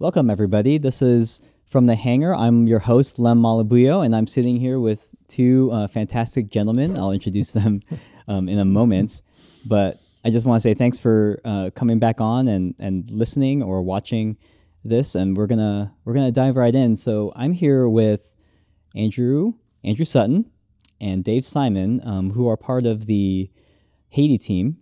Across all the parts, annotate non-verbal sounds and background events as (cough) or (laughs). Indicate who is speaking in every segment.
Speaker 1: Welcome, everybody. This is From the Hangar. I'm your host, Lem Malabuyo, and I'm sitting here with two uh, fantastic gentlemen. I'll introduce them (laughs) um, in a moment. But I just want to say thanks for uh, coming back on and, and listening or watching this. And we're gonna we're gonna dive right in. So I'm here with Andrew Andrew Sutton and Dave Simon, um, who are part of the Haiti team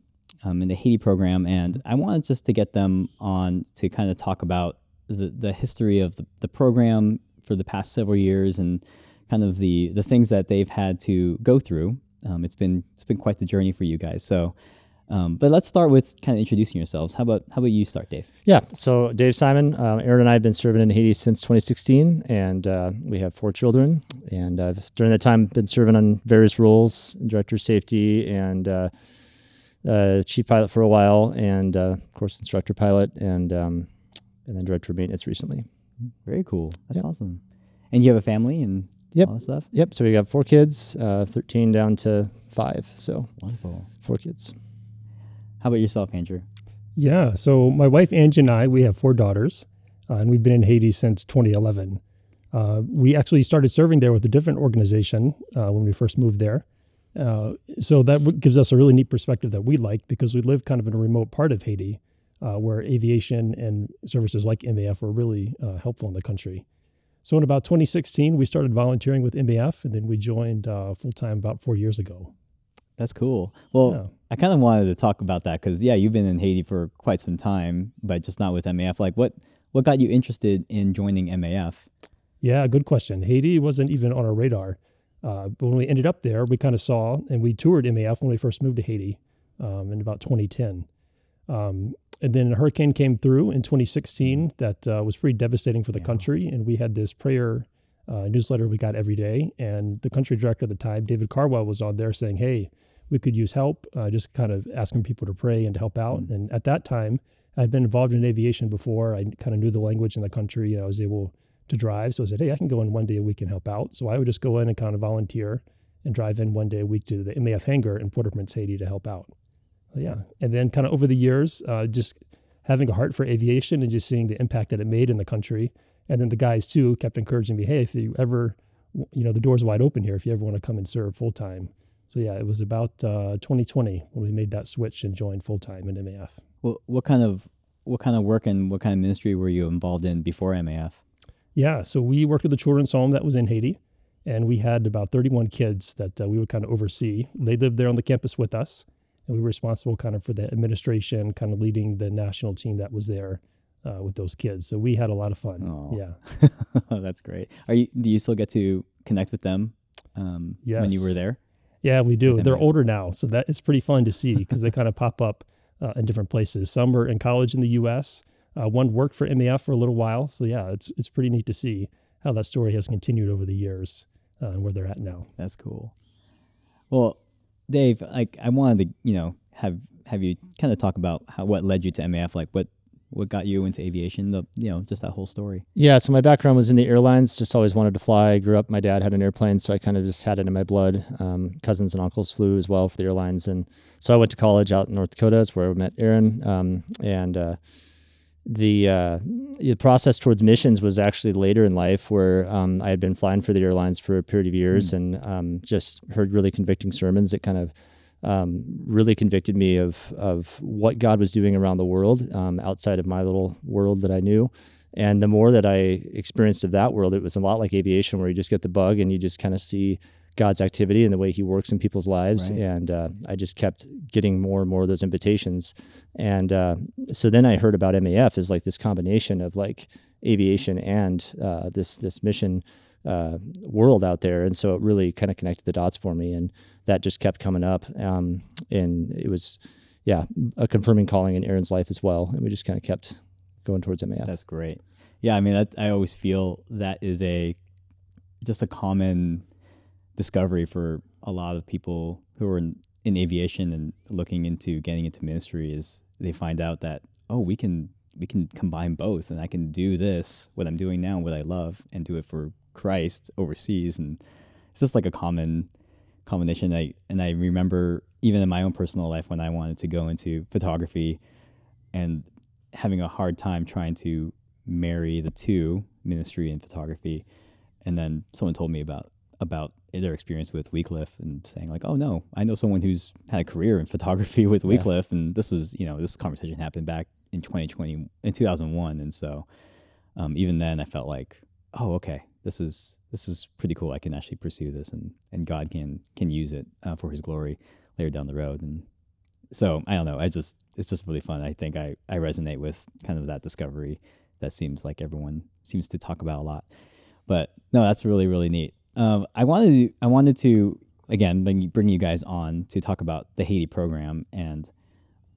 Speaker 1: um, in the Haiti program. And I wanted just to get them on to kind of talk about the, the history of the, the program for the past several years and kind of the, the things that they've had to go through. Um, it's been it's been quite the journey for you guys. So, um, but let's start with kind of introducing yourselves. How about how about you start, Dave?
Speaker 2: Yeah. So Dave Simon, uh, Erin and I have been serving in Haiti since 2016, and uh, we have four children. And I've during that time been serving on various roles, director of safety and uh, uh chief pilot for a while, and uh, of course instructor pilot, and um, and then director of maintenance recently.
Speaker 1: Very cool. That's awesome. And you have a family and
Speaker 2: Yep.
Speaker 1: all that stuff.
Speaker 2: Yep. So we got four kids, uh, 13 down to five. So
Speaker 1: Wonderful.
Speaker 2: four kids.
Speaker 1: How about yourself, Andrew?
Speaker 3: Yeah. So my wife Angie and I, we have four daughters, uh, and we've been in Haiti since 2011. Uh, we actually started serving there with a different organization uh, when we first moved there. Uh, so that w- gives us a really neat perspective that we like because we live kind of in a remote part of Haiti uh, where aviation and services like MAF were really uh, helpful in the country. So in about 2016, we started volunteering with MAF, and then we joined uh, full time about four years ago.
Speaker 1: That's cool. Well,
Speaker 3: Yeah.
Speaker 1: I kind of wanted to talk about that because yeah, you've been in Haiti for quite some time, but just not with MAF. Like, what what got you interested in joining MAF?
Speaker 3: Yeah, good question. Haiti wasn't even on our radar. Uh, but when we ended up there, we kind of saw and we toured MAF when we first moved to Haiti um, in about 2010. Um, and then a hurricane came through in 2016 that uh, was pretty devastating for the country. And we had this prayer uh, newsletter we got every day. And the country director at the time, David Carwell, was on there saying, hey, we could use help, uh, just kind of asking people to pray and to help out. And at that time, I'd been involved in aviation before. I kind of knew the language in the country and I was able to drive. So I said, hey, I can go in one day a week and help out. So I would just go in and kind of volunteer and drive in one day a week to the MAF hangar in Port-au-Prince, Haiti to help out. Yeah. And then kind of over the years, uh, just having a heart for aviation and just seeing the impact that it made in the country. And then the guys too kept encouraging me, hey, if you ever, you know, the door's wide open here if you ever want to come and serve full time. So yeah, it was about uh, 2020 when we made that switch and joined full time in MAF.
Speaker 1: What what kind of what kind of work and what kind of ministry were you involved in before MAF?
Speaker 3: Yeah, so we worked with the children's home that was in Haiti, and we had about 31 kids that uh, we would kind of oversee. They lived there on the campus with us, and we were responsible kind of for the administration, kind of leading the national team that was there uh, with those kids. So we had a lot of fun. Yeah. (laughs)
Speaker 1: That's great. Are you do you still get to connect with them um, when you were there?
Speaker 3: Yeah, we do. They're
Speaker 1: right?
Speaker 3: older now, so that it's pretty fun to see because they kind of pop up uh, in different places. Some were in college in the U.S. Uh, one worked for MAF for a little while, so yeah, it's it's pretty neat to see how that story has continued over the years uh, and where they're at now.
Speaker 1: That's cool. Well, Dave, like I wanted to, you know, have have you kind of talk about how what led you to MAF, like what what got you into aviation, the you know, just that whole story.
Speaker 2: Yeah, so my background was in the airlines. Just always wanted to fly. I grew up. My dad had an airplane, so I kind of just had it in my blood. Um, cousins and uncles flew as well for the airlines, and so I went to college out in North Dakota. Is where I met Erin. Um, and uh, the uh, the process towards missions was actually later in life, where um, I had been flying for the airlines for a period of years, and um, just heard really convicting sermons that kind of um, really convicted me of of what God was doing around the world um, outside of my little world that I knew. And the more that I experienced of that world, it was a lot like aviation, where you just get the bug and you just kind of see God's activity and the way He works in people's lives.
Speaker 1: Right.
Speaker 2: And uh, I just kept getting more and more of those invitations. And uh, so then I heard about MAF as like this combination of like aviation and uh, this this mission uh, world out there. And so it really kind of connected the dots for me, and that just kept coming up. Um, and it was, yeah, a confirming calling in Erin's life as well. And we just kind of kept going towards MAF.
Speaker 1: That's great. Yeah, I mean, that, I always feel that is a just a common discovery for a lot of people who are in, in aviation and looking into getting into ministry is they find out that oh, we can we can combine both, and I can do this what I'm doing now, what I love, and do it for Christ overseas, and it's just like a common combination. I and I remember even in my own personal life when I wanted to go into photography and having a hard time trying to marry the two, ministry and photography. And then someone told me about about their experience with Wycliffe and saying like, oh no, I know someone who's had a career in photography with Wycliffe, and this was you know this conversation happened back in 2020 in 2001, and so um, even then I felt like, oh okay, this is this is pretty cool. I can actually pursue this, and and God can can use it uh, for His glory later down the road, and so I don't know. I just it's just really fun. I think I I resonate with kind of that discovery that seems like everyone seems to talk about a lot. But no, that's really really neat. Um, I wanted to, I wanted to again bring, you guys on to talk about the Haiti program and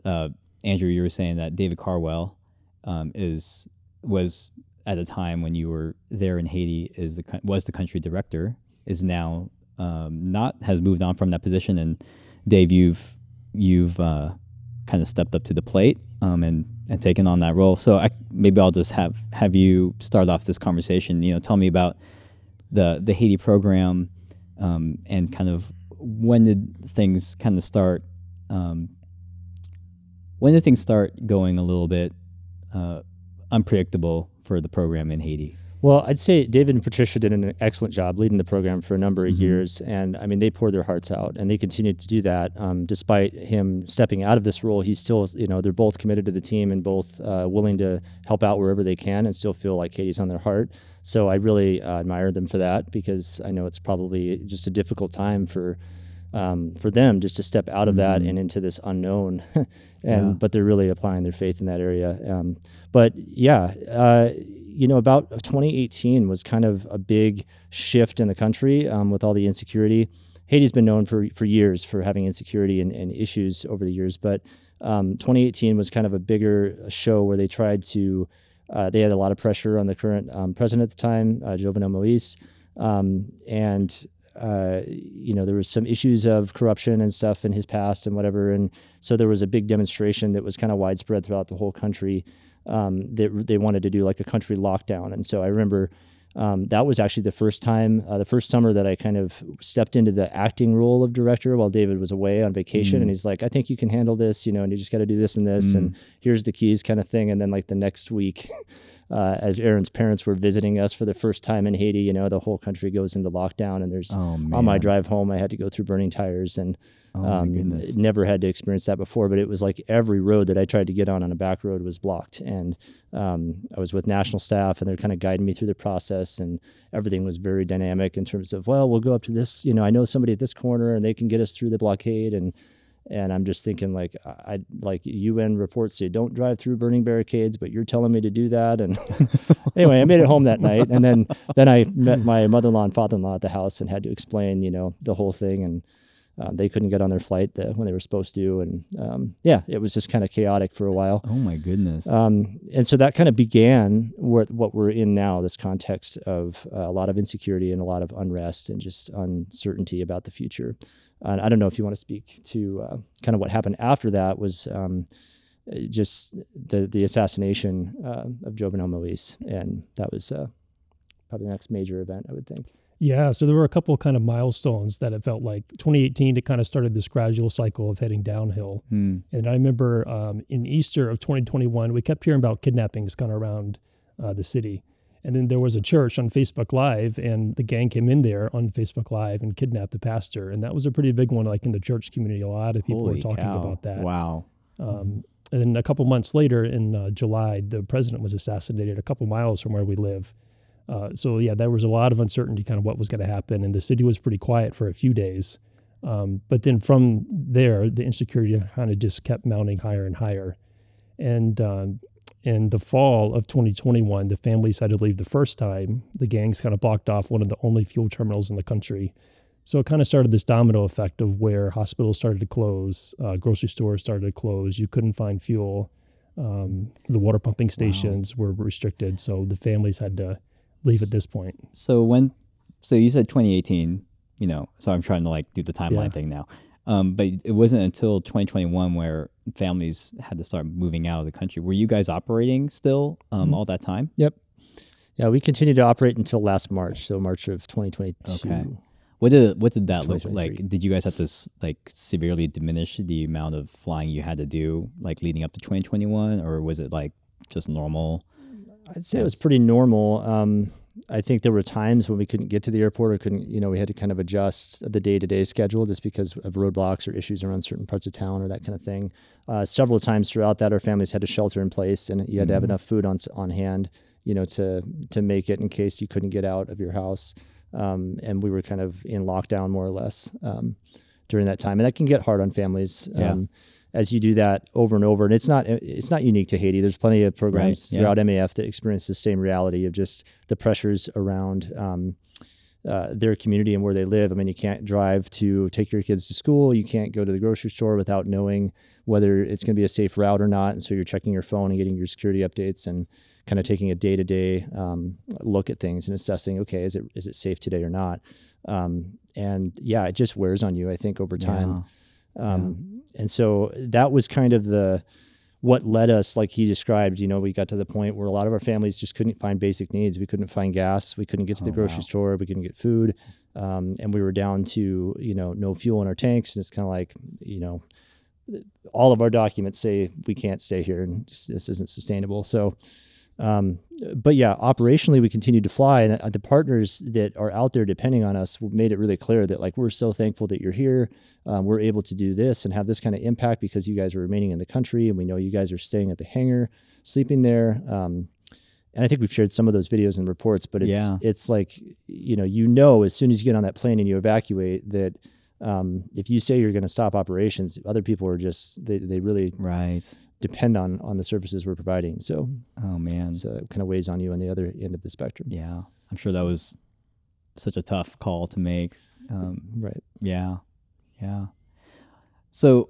Speaker 1: uh, Andrew, you were saying that David Carwell um, is was at the time when you were there in Haiti is the was the country director is now um, not has moved on from that position. And Dave you've you've uh, kind of stepped up to the plate um, and and taken on that role. So I, maybe I'll just have have you start off this conversation. You know tell me about the the Haiti program um, and kind of when did things kind of start um, when did things start going a little bit uh, unpredictable for the program in Haiti?
Speaker 2: Well, I'd say David and Patricia did an excellent job leading the program for a number of mm-hmm. years, and I mean they poured their hearts out, and they continued to do that um, despite him stepping out of this role. He's still, you know, they're both committed to the team and both uh, willing to help out wherever they can, and still feel like Haiti's on their heart. So I really uh, admire them for that because I know it's probably just a difficult time for um, for them just to step out of that mm-hmm. and into this unknown. (laughs) and yeah. but they're really applying their faith in that area. Um, but yeah, uh, you know, about 2018 was kind of a big shift in the country um, with all the insecurity. Haiti's been known for for years for having insecurity and, and issues over the years, but um, 2018 was kind of a bigger show where they tried to. Uh, they had a lot of pressure on the current um, president at the time, uh, Jovenel Moise, um, and uh, you know, there was some issues of corruption and stuff in his past and whatever. And so there was a big demonstration that was kind of widespread throughout the whole country. Um, that they wanted to do like a country lockdown. And so I remember um, that was actually the first time, uh, the first summer that I kind of stepped into the acting role of director while David was away on vacation. Mm. And he's like, I think you can handle this, you know, and you just got to do this and this, mm. and here's the keys kind of thing. And then like the next week, (laughs) uh, as Erin's parents were visiting us for the first time in Haiti, you know, the whole country goes into lockdown, and there's oh, on my drive home, I had to go through burning tires, and oh, um, never had to experience that before. But it was like every road that I tried to get on on a back road was blocked, and um, I was with national staff, and they're kind of guiding me through the process, and everything was very dynamic in terms of, well, we'll go up to this, you know, I know somebody at this corner, and they can get us through the blockade, and and I'm just thinking like I like UN reports say don't drive through burning barricades, but you're telling me to do that. And (laughs) anyway, I made it home that night, and then then I met my mother-in-law and father-in-law at the house and had to explain you know the whole thing, and um, they couldn't get on their flight the, when they were supposed to, and um, yeah, it was just kind of chaotic for a while.
Speaker 1: Oh my goodness!
Speaker 2: Um, and so that kind of began what what we're in now, this context of uh, a lot of insecurity and a lot of unrest and just uncertainty about the future. And I don't know if you want to speak to uh, kind of what happened after that was um, just the the assassination uh, of Jovenel Moise, and that was uh, probably the next major event, I would think.
Speaker 3: Yeah, so there were a couple of kind of milestones that it felt like 2018 it kind of started this gradual cycle of heading downhill. Hmm. And I remember um, in Easter of 2021, we kept hearing about kidnappings kind of around uh, the city. And then there was a church on Facebook Live, and the gang came in there on Facebook Live and kidnapped the pastor. And that was a pretty big one, like in the church community. A lot of people
Speaker 1: Holy
Speaker 3: were talking
Speaker 1: cow.
Speaker 3: about that.
Speaker 1: Wow.
Speaker 3: Um, and then a couple months later, in uh, July, the president was assassinated a couple miles from where we live. Uh, so yeah, there was a lot of uncertainty, kind of what was going to happen, and the city was pretty quiet for a few days. Um, but then from there, the insecurity kind of just kept mounting higher and higher. And um, in the fall of 2021, the families had to leave the first time. The gangs kind of blocked off one of the only fuel terminals in the country. So it kind of started this domino effect of where hospitals started to close, uh, grocery stores started to close. You couldn't find fuel. Um, the water pumping stations wow. were restricted, so the families had to leave at this point.
Speaker 1: So when, so you said 2018. You know, so I'm trying to like do the timeline yeah. thing now. Um, but it wasn't until 2021 where families had to start moving out of the country. Were you guys operating still um, mm-hmm. all that time?
Speaker 2: Yep. Yeah, we continued to operate until last March, so March of 2022. Okay.
Speaker 1: What did what did that look like? Did you guys have to like severely diminish the amount of flying you had to do, like leading up to 2021, or was it like just normal?
Speaker 2: I'd say it was pretty normal. Um, I think there were times when we couldn't get to the airport or couldn't, you know, we had to kind of adjust the day to day schedule just because of roadblocks or issues around certain parts of town or that kind of thing. Uh, several times throughout that, our families had to shelter in place and you had to have enough food on on hand, you know, to to make it in case you couldn't get out of your house. Um, and we were kind of in lockdown more or less um, during that time, and that can get hard on families.
Speaker 1: Yeah.
Speaker 2: Um, as you do that over and over, and it's not it's not unique to Haiti. There's plenty of programs
Speaker 1: yeah.
Speaker 2: throughout MAF that experience the same reality of just the pressures around um, uh, their community and where they live. I mean, you can't drive to take your kids to school. You can't go to the grocery store without knowing whether it's going to be a safe route or not. And so you're checking your phone and getting your security updates and kind of taking a day to day look at things and assessing, okay, is it is it safe today or not? Um, and yeah, it just wears on you. I think over time. Um, And so that was kind of the what led us, like he described. You know, we got to the point where a lot of our families just couldn't find basic needs. We couldn't find gas. We couldn't get to the grocery store. We couldn't get food, um, and we were down to you know no fuel in our tanks. And it's kind of like you know all of our documents say we can't stay here and just, this isn't sustainable. So, um, but yeah, operationally we continued to fly, and uh, the partners that are out there depending on us made it really clear that like we're so thankful that you're here. Um, we're able to do this and have this kind of impact because you guys are remaining in the country, and we know you guys are staying at the hangar, sleeping there. Um, and I think we've shared some of those videos and reports, but it's
Speaker 1: Yeah.
Speaker 2: it's like you know you know as soon as you get on that plane and you evacuate that um, if you say you're going to stop operations, other people are just they, they really
Speaker 1: Right.
Speaker 2: Depend on on the services we're providing. So
Speaker 1: Oh man.
Speaker 2: so it kind of weighs on you on the other end of the spectrum.
Speaker 1: Yeah. I'm sure that was such a tough call to make. Um,
Speaker 2: Right.
Speaker 1: yeah. Yeah. So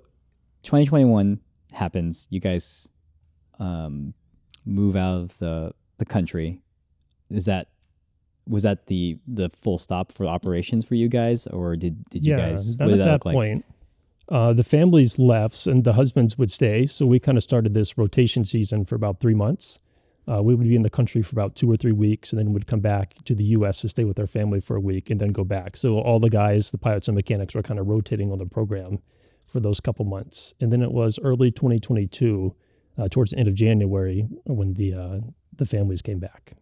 Speaker 1: 2021 happens. You guys um, move out of the the country. Is that was that the the full stop for operations for you guys, or did did you
Speaker 3: yeah,
Speaker 1: guys?
Speaker 3: not
Speaker 1: what
Speaker 3: at
Speaker 1: did
Speaker 3: that
Speaker 1: look like?
Speaker 3: Uh, the families left and the husbands would stay. So we kind of started this rotation season for about three months. Uh, we would be in the country for about two or three weeks and then would come back to the U.S. to stay with our family for a week and then go back. So all the guys, the pilots and mechanics, were kind of rotating on the program for those couple months. And then it was early 2022, uh, towards the end of January, when the uh, the families came back.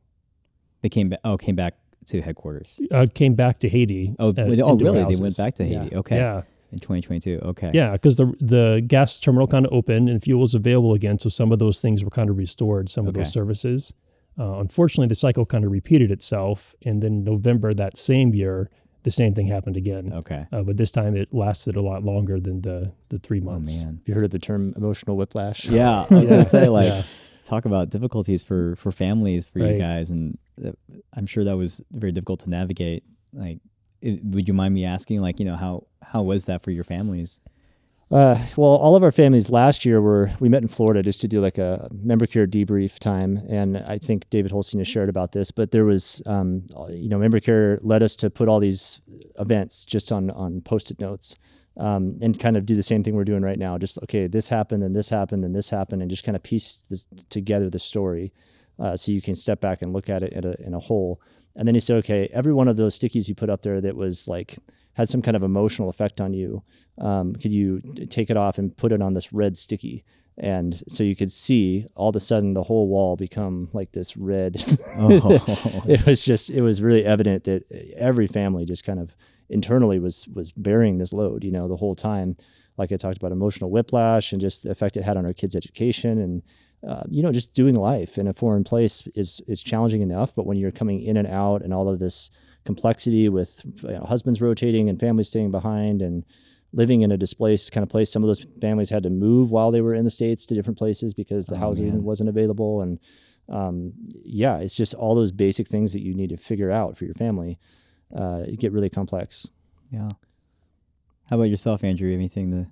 Speaker 1: They came back. Oh, came back to headquarters.
Speaker 3: Uh, came back to Haiti.
Speaker 1: Oh,
Speaker 3: uh,
Speaker 1: oh, really? They went back to Haiti. Okay.
Speaker 3: Yeah.
Speaker 1: In 2022. Okay.
Speaker 3: Yeah, because the the gas terminal kind of opened and fuel was available again, so some of those things were kind of restored. Some of
Speaker 1: Okay.
Speaker 3: those services. Uh, unfortunately, the cycle kind of repeated itself, and then November that same year, the same thing happened again.
Speaker 1: Okay.
Speaker 3: Uh, but this time it lasted a lot longer than the the three
Speaker 1: Oh
Speaker 3: months.
Speaker 1: man.
Speaker 2: Have you heard of the term emotional whiplash?
Speaker 1: Yeah, I was gonna (laughs) say like
Speaker 3: Yeah.
Speaker 1: talk about difficulties for for families for you guys, and uh, I'm sure that was very difficult to navigate. Like, would you mind me asking, like, you know, how how was that for your families?
Speaker 2: Uh, well, all of our families last year were we met in Florida just to do like a member care debrief time, and I think David Holstein has shared about this. But there was, um, you know, member care led us to put all these events just on on post-it notes, um, and kind of do the same thing we're doing right now. Just okay, this happened, and this happened, and this happened, and just kind of piece this together the story, uh, so you can step back and look at it in a in a whole. And then he said, okay, every one of those stickies you put up there that was like had some kind of emotional effect on you, um, could you take it off and put it on this red sticky? And so you could see all of a sudden the whole wall become like this red.
Speaker 1: Oh, (laughs)
Speaker 2: it was just, it was really evident that every family just kind of internally was, was bearing this load, you know, the whole time. Like I talked about emotional whiplash and just the effect it had on our kids' education and, uh, you know, just doing life in a foreign place is, is challenging enough. But when you're coming in and out and all of this complexity with you know, husbands rotating and families staying behind and living in a displaced kind of place. Some of those families had to move while they were in the states to different places because the
Speaker 1: Oh,
Speaker 2: housing
Speaker 1: man.
Speaker 2: wasn't available. And um, yeah, it's just all those basic things that you need to figure out for your family. Uh, get really complex.
Speaker 1: yeah. How about yourself, Andrew? Anything to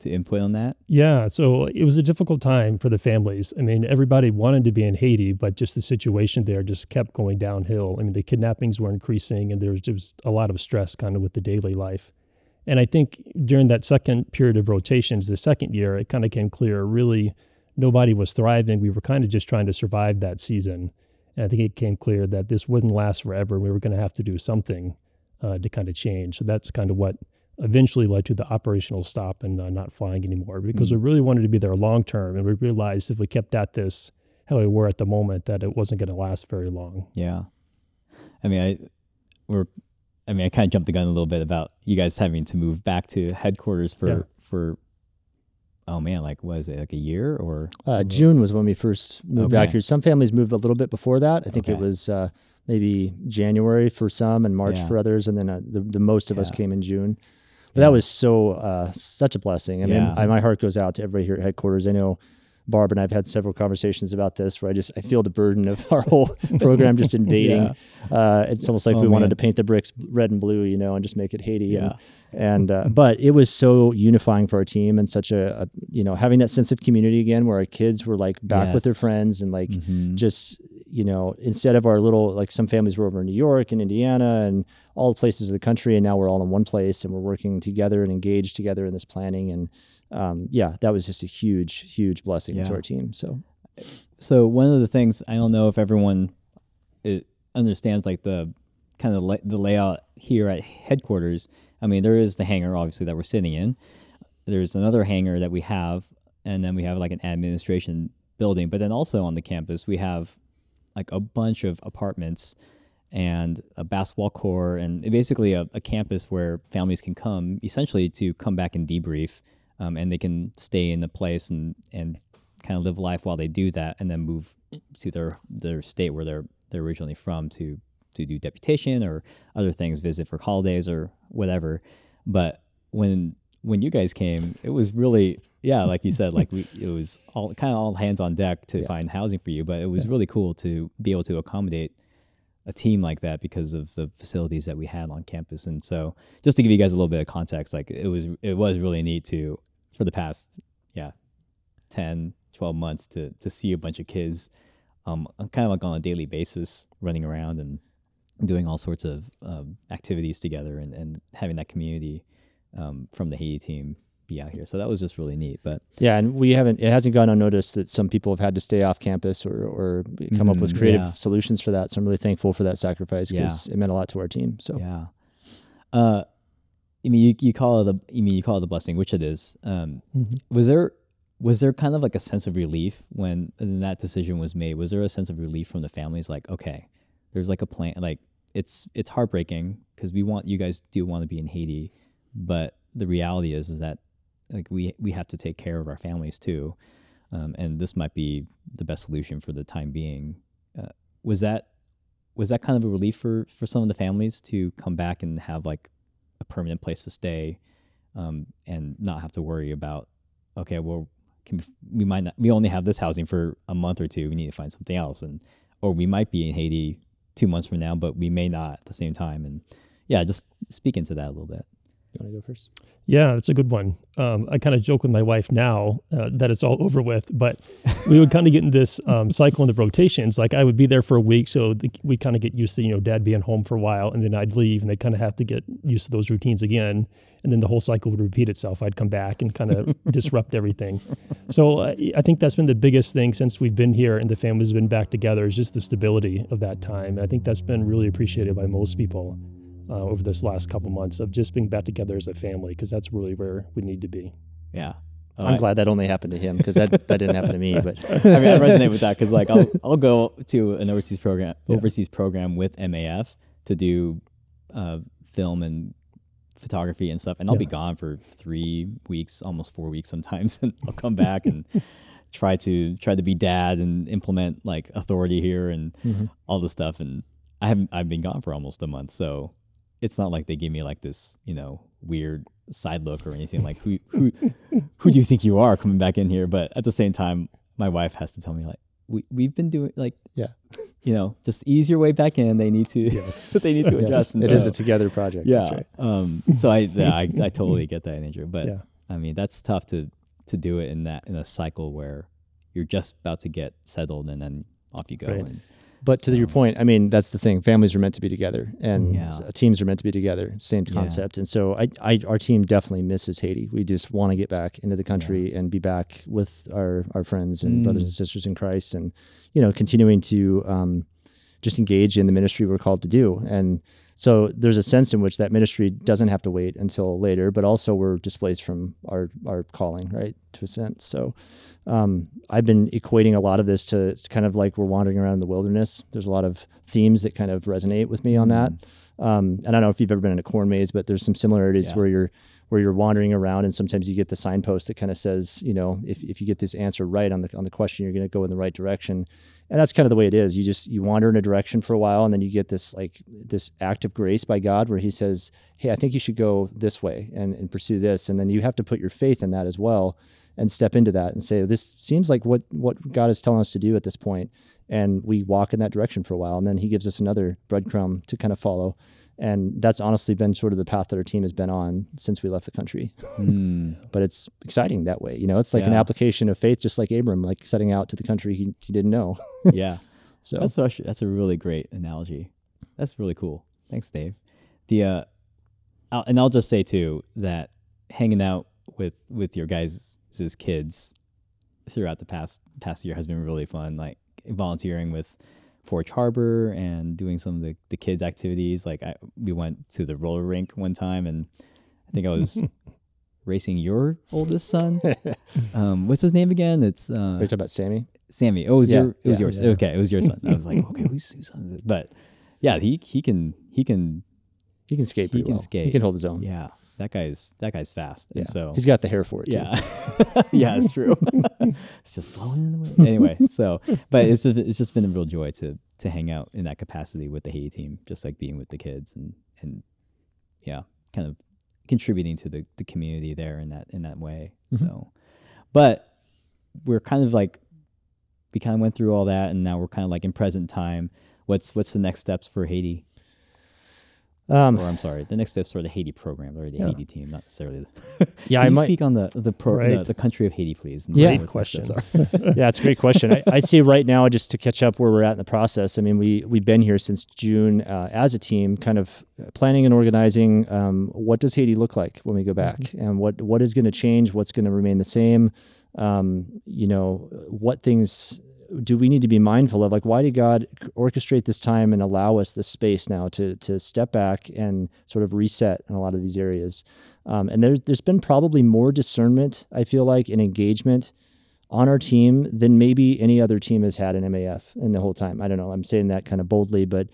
Speaker 1: to input on that?
Speaker 3: Yeah, so it was a difficult time for the families. I mean, everybody wanted to be in Haiti, but just the situation there just kept going downhill. I mean, the kidnappings were increasing, and there was just a lot of stress kind of with the daily life. And I think during that second period of rotations, the second year, it kind of came clear really nobody was thriving. We were kind of just trying to survive that season. And I think it came clear that this wouldn't last forever. We were going to have to do something uh, to kind of change. So that's kind of what eventually led to the operational stop and uh, not flying anymore because we really wanted to be there long term. And we realized if we kept at this how we were at the moment that it wasn't going to last very long.
Speaker 1: Yeah. I mean, I we're I mean, I kind of jumped the gun a little bit about you guys having to move back to headquarters for
Speaker 3: Yeah.
Speaker 1: for oh man, like was it like a year or
Speaker 2: Uh, June was when we first moved back here. Some families moved a little bit before that. I think it was uh, maybe January for some and March
Speaker 1: Yeah.
Speaker 2: for others, and then uh, the, the most of us came in June. But
Speaker 1: Yeah.
Speaker 2: that was so uh, such a blessing. I mean,
Speaker 1: Yeah.
Speaker 2: I, my heart goes out to everybody here at headquarters. I know Barb and I've had several conversations about this where I just I feel the burden of our whole (laughs) program just invading. uh, it's almost like
Speaker 1: Oh,
Speaker 2: we wanted to paint the bricks red and blue, you know, and just make it Haiti.
Speaker 1: Yeah.
Speaker 2: And, and uh, but it was so unifying for our team and such a, a you know having that sense of community again where our kids were like back with their friends and like
Speaker 1: Mhm.
Speaker 2: just you know instead of our little like some families were over in New York and Indiana and all the places of the country and now we're all in one place and we're working together and engaged together in this planning and um, yeah that was just a huge huge blessing to our team so
Speaker 1: So one of the things I don't know if everyone it understands like the kind of la- the layout here at headquarters. I mean, there is the hangar obviously that we're sitting in. There's another hangar that we have, and then we have like an administration building. But then also on the campus we have like a bunch of apartments and a basketball court and basically a, a campus where families can come essentially to come back and debrief um, and they can stay in the place and, and kind of live life while they do that and then move to their, their state where they're, they're originally from to, to do deputation or other things, visit for holidays or whatever. But when when you guys came, it was really yeah, like you said, like we it was all kind of all hands on deck to find housing for you. But it was really cool to be able to accommodate a team like that because of the facilities that we had on campus. And so just to give you guys a little bit of context, like it was it was really neat to for the past yeah 10, 12 months to to see a bunch of kids um kind of like on a daily basis running around and doing all sorts of um, activities together and, and having that community um, from the Haiti team be out here. So that was just really neat. But
Speaker 2: Yeah, and we haven't. It hasn't gone unnoticed that some people have had to stay off campus or or come up with
Speaker 1: Mhm,
Speaker 2: creative
Speaker 1: yeah.
Speaker 2: solutions for that. So I'm really thankful for that sacrifice because it meant a lot to our team. So
Speaker 1: yeah, uh, I mean, you, you call it a, you mean you call it a blessing, which it is. Um, Was there was there kind of like a sense of relief when that decision was made? Was there a sense of relief from the families? Like, okay, there's like a plan. Like, it's it's heartbreaking because we want you guys do want to be in Haiti, but the reality is is that like we we have to take care of our families too, um, and this might be the best solution for the time being. Uh, was that was that kind of a relief for for some of the families to come back and have like a permanent place to stay, um, and not have to worry about okay, well, can, we might not we only have this housing for a month or two. We need to find something else, and or we might be in Haiti two months from now, but we may not at the same time. And yeah, just speak into that a little bit.
Speaker 2: You want to go first?
Speaker 3: Yeah, that's a good one. Um, I kind of joke with my wife now uh, that it's all (laughs) over with, but we would kind of get in this um, cycle in the rotations. Like I would be there for a week, so the, we kind of get used to you know dad being home for a while, and then I'd leave, and they kind of have to get used to those routines again, and then the whole cycle would repeat itself. I'd come back and kind of (laughs) disrupt everything. So uh, I think that's been the biggest thing since we've been here and the family's been back together is just the stability of that time. And I think that's been really appreciated by most people uh, over this last couple months of just being back together as a family because that's really where we need to be.
Speaker 1: Yeah. Uh,
Speaker 2: I'm glad that only happened to him because that, that didn't happen to me. But (laughs)
Speaker 1: I mean, I (laughs) resonate with that because like I'll I'll go to an overseas program overseas program with MAF to do uh, film and photography and stuff, and I'll be gone for three weeks, almost four weeks sometimes, (laughs) and I'll come back and try to try to be dad and implement like authority here and all this stuff. And I haven't I've been gone for almost a month, so it's not like they give me like this you know weird side look or anything like who who who do you think you are coming back in here? But at the same time, my wife has to tell me like we we've been doing like
Speaker 2: yeah, (laughs)
Speaker 1: you know just ease your way back in. They need to yes. (laughs) they need to adjust. and
Speaker 2: it is
Speaker 1: so-
Speaker 2: a together project.
Speaker 1: yeah.
Speaker 2: That's right.
Speaker 1: Um. So I yeah, I I totally get that Andrew. But
Speaker 3: Yeah.
Speaker 1: I mean that's tough to to do it in that in a cycle where you're just about to get settled and then off you go.
Speaker 3: Right.
Speaker 1: And,
Speaker 2: But to your point, I mean, that's the thing. Families are meant to be together, and
Speaker 1: Yeah.
Speaker 2: teams are meant to be together. Same
Speaker 1: Yeah.
Speaker 2: concept. And so, I, I, our team definitely misses Haiti. We just want to get back into the country and be back with our our friends and brothers
Speaker 1: Mm.
Speaker 2: and sisters in Christ, and you know, continuing to um, just engage in the ministry we're called to do. And so there's a sense in which that ministry doesn't have to wait until later, but also we're displaced from our our calling, right? To a sense. So um, I've been equating a lot of this to it's kind of like we're wandering around in the wilderness. There's a lot of themes that kind of resonate with me on that. Um, and I don't know if you've ever been in a corn maze, but there's some similarities
Speaker 1: Yeah.
Speaker 2: where you're where you're wandering around and sometimes you get the signpost that kind of says, you know, if, if you get this answer right on the on the question, you're going to go in the right direction. And that's kind of the way it is. You just you wander in a direction for a while and then you get this like this act of grace by God where he says, Hey, I think you should go this way and, and pursue this. And then you have to put your faith in that as well and step into that and say, This seems like what what God is telling us to do at this point. And we walk in that direction for a while. And then he gives us another breadcrumb to kind of follow. And that's honestly been sort of the path that our team has been on since we left the country.
Speaker 1: Mm, (laughs)
Speaker 2: But it's exciting that way. You know, it's like an application of faith, just like Abram, like setting out to the country he, he didn't know. (laughs)
Speaker 1: yeah.
Speaker 2: So
Speaker 1: That's actually, that's a really great analogy. That's really cool. Thanks, Dave. The uh, I'll, and I'll just say too that hanging out with with your guys' kids throughout the past past year has been really fun. Like volunteering with Forge Harbor and doing some of the, the kids' activities. Like I, we went to the roller rink one time, and I think I was (laughs) racing your oldest son. um, what's his name again? It's uh,
Speaker 2: you talking about Sammy?
Speaker 1: Sammy. Oh, it was
Speaker 2: Yeah,
Speaker 1: your it was
Speaker 2: yeah.
Speaker 1: yours.
Speaker 3: Yeah.
Speaker 1: Okay, it was your son. I was like, (laughs) okay, who's whose son is it? But yeah, he he can he can
Speaker 2: He can skate
Speaker 1: He can
Speaker 2: well. He can hold his own.
Speaker 1: yeah. That guy's that guy's fast.
Speaker 2: Yeah.
Speaker 1: And so
Speaker 2: he's got the hair for it. Too.
Speaker 1: yeah, (laughs) yeah, it's true. (laughs) (laughs) it's just blowing in the wind. Anyway, so but it's just, it's just been a real joy to to hang out in that capacity with the Haiti team, just like being with the kids and and yeah, kind of contributing to the, the community there in that in that way. Mm-hmm. So, but we're kind of like we kind of went through all that, and now we're kind of like in present time. What's what's the next steps for Haiti?
Speaker 2: Um,
Speaker 1: Or I'm sorry, the next steps for the Haiti program or the
Speaker 2: Yeah.
Speaker 1: Haiti team, not necessarily.
Speaker 2: The (laughs) yeah,
Speaker 1: Can
Speaker 2: I
Speaker 1: you
Speaker 2: might.
Speaker 1: speak on the the, pro, the
Speaker 3: Right.
Speaker 1: the country of Haiti, please?
Speaker 2: Yeah.
Speaker 1: what
Speaker 3: Great question. (laughs)
Speaker 2: yeah, it's a great question. I, I'd say right now, just to catch up where we're at in the process. I mean, we we've been here since June uh, as a team, kind of planning and organizing. Um, what does Haiti look like when we go back, and what what is going to change? What's going to remain the same? Um, you know, what things do we need to be mindful of? Like, why did God orchestrate this time and allow us this space now to to step back and sort of reset in a lot of these areas? Um, and there's there's been probably more discernment, I feel like, and engagement on our team than maybe any other team has had in MAF in the whole time. I don't know. I'm saying that kind of boldly, but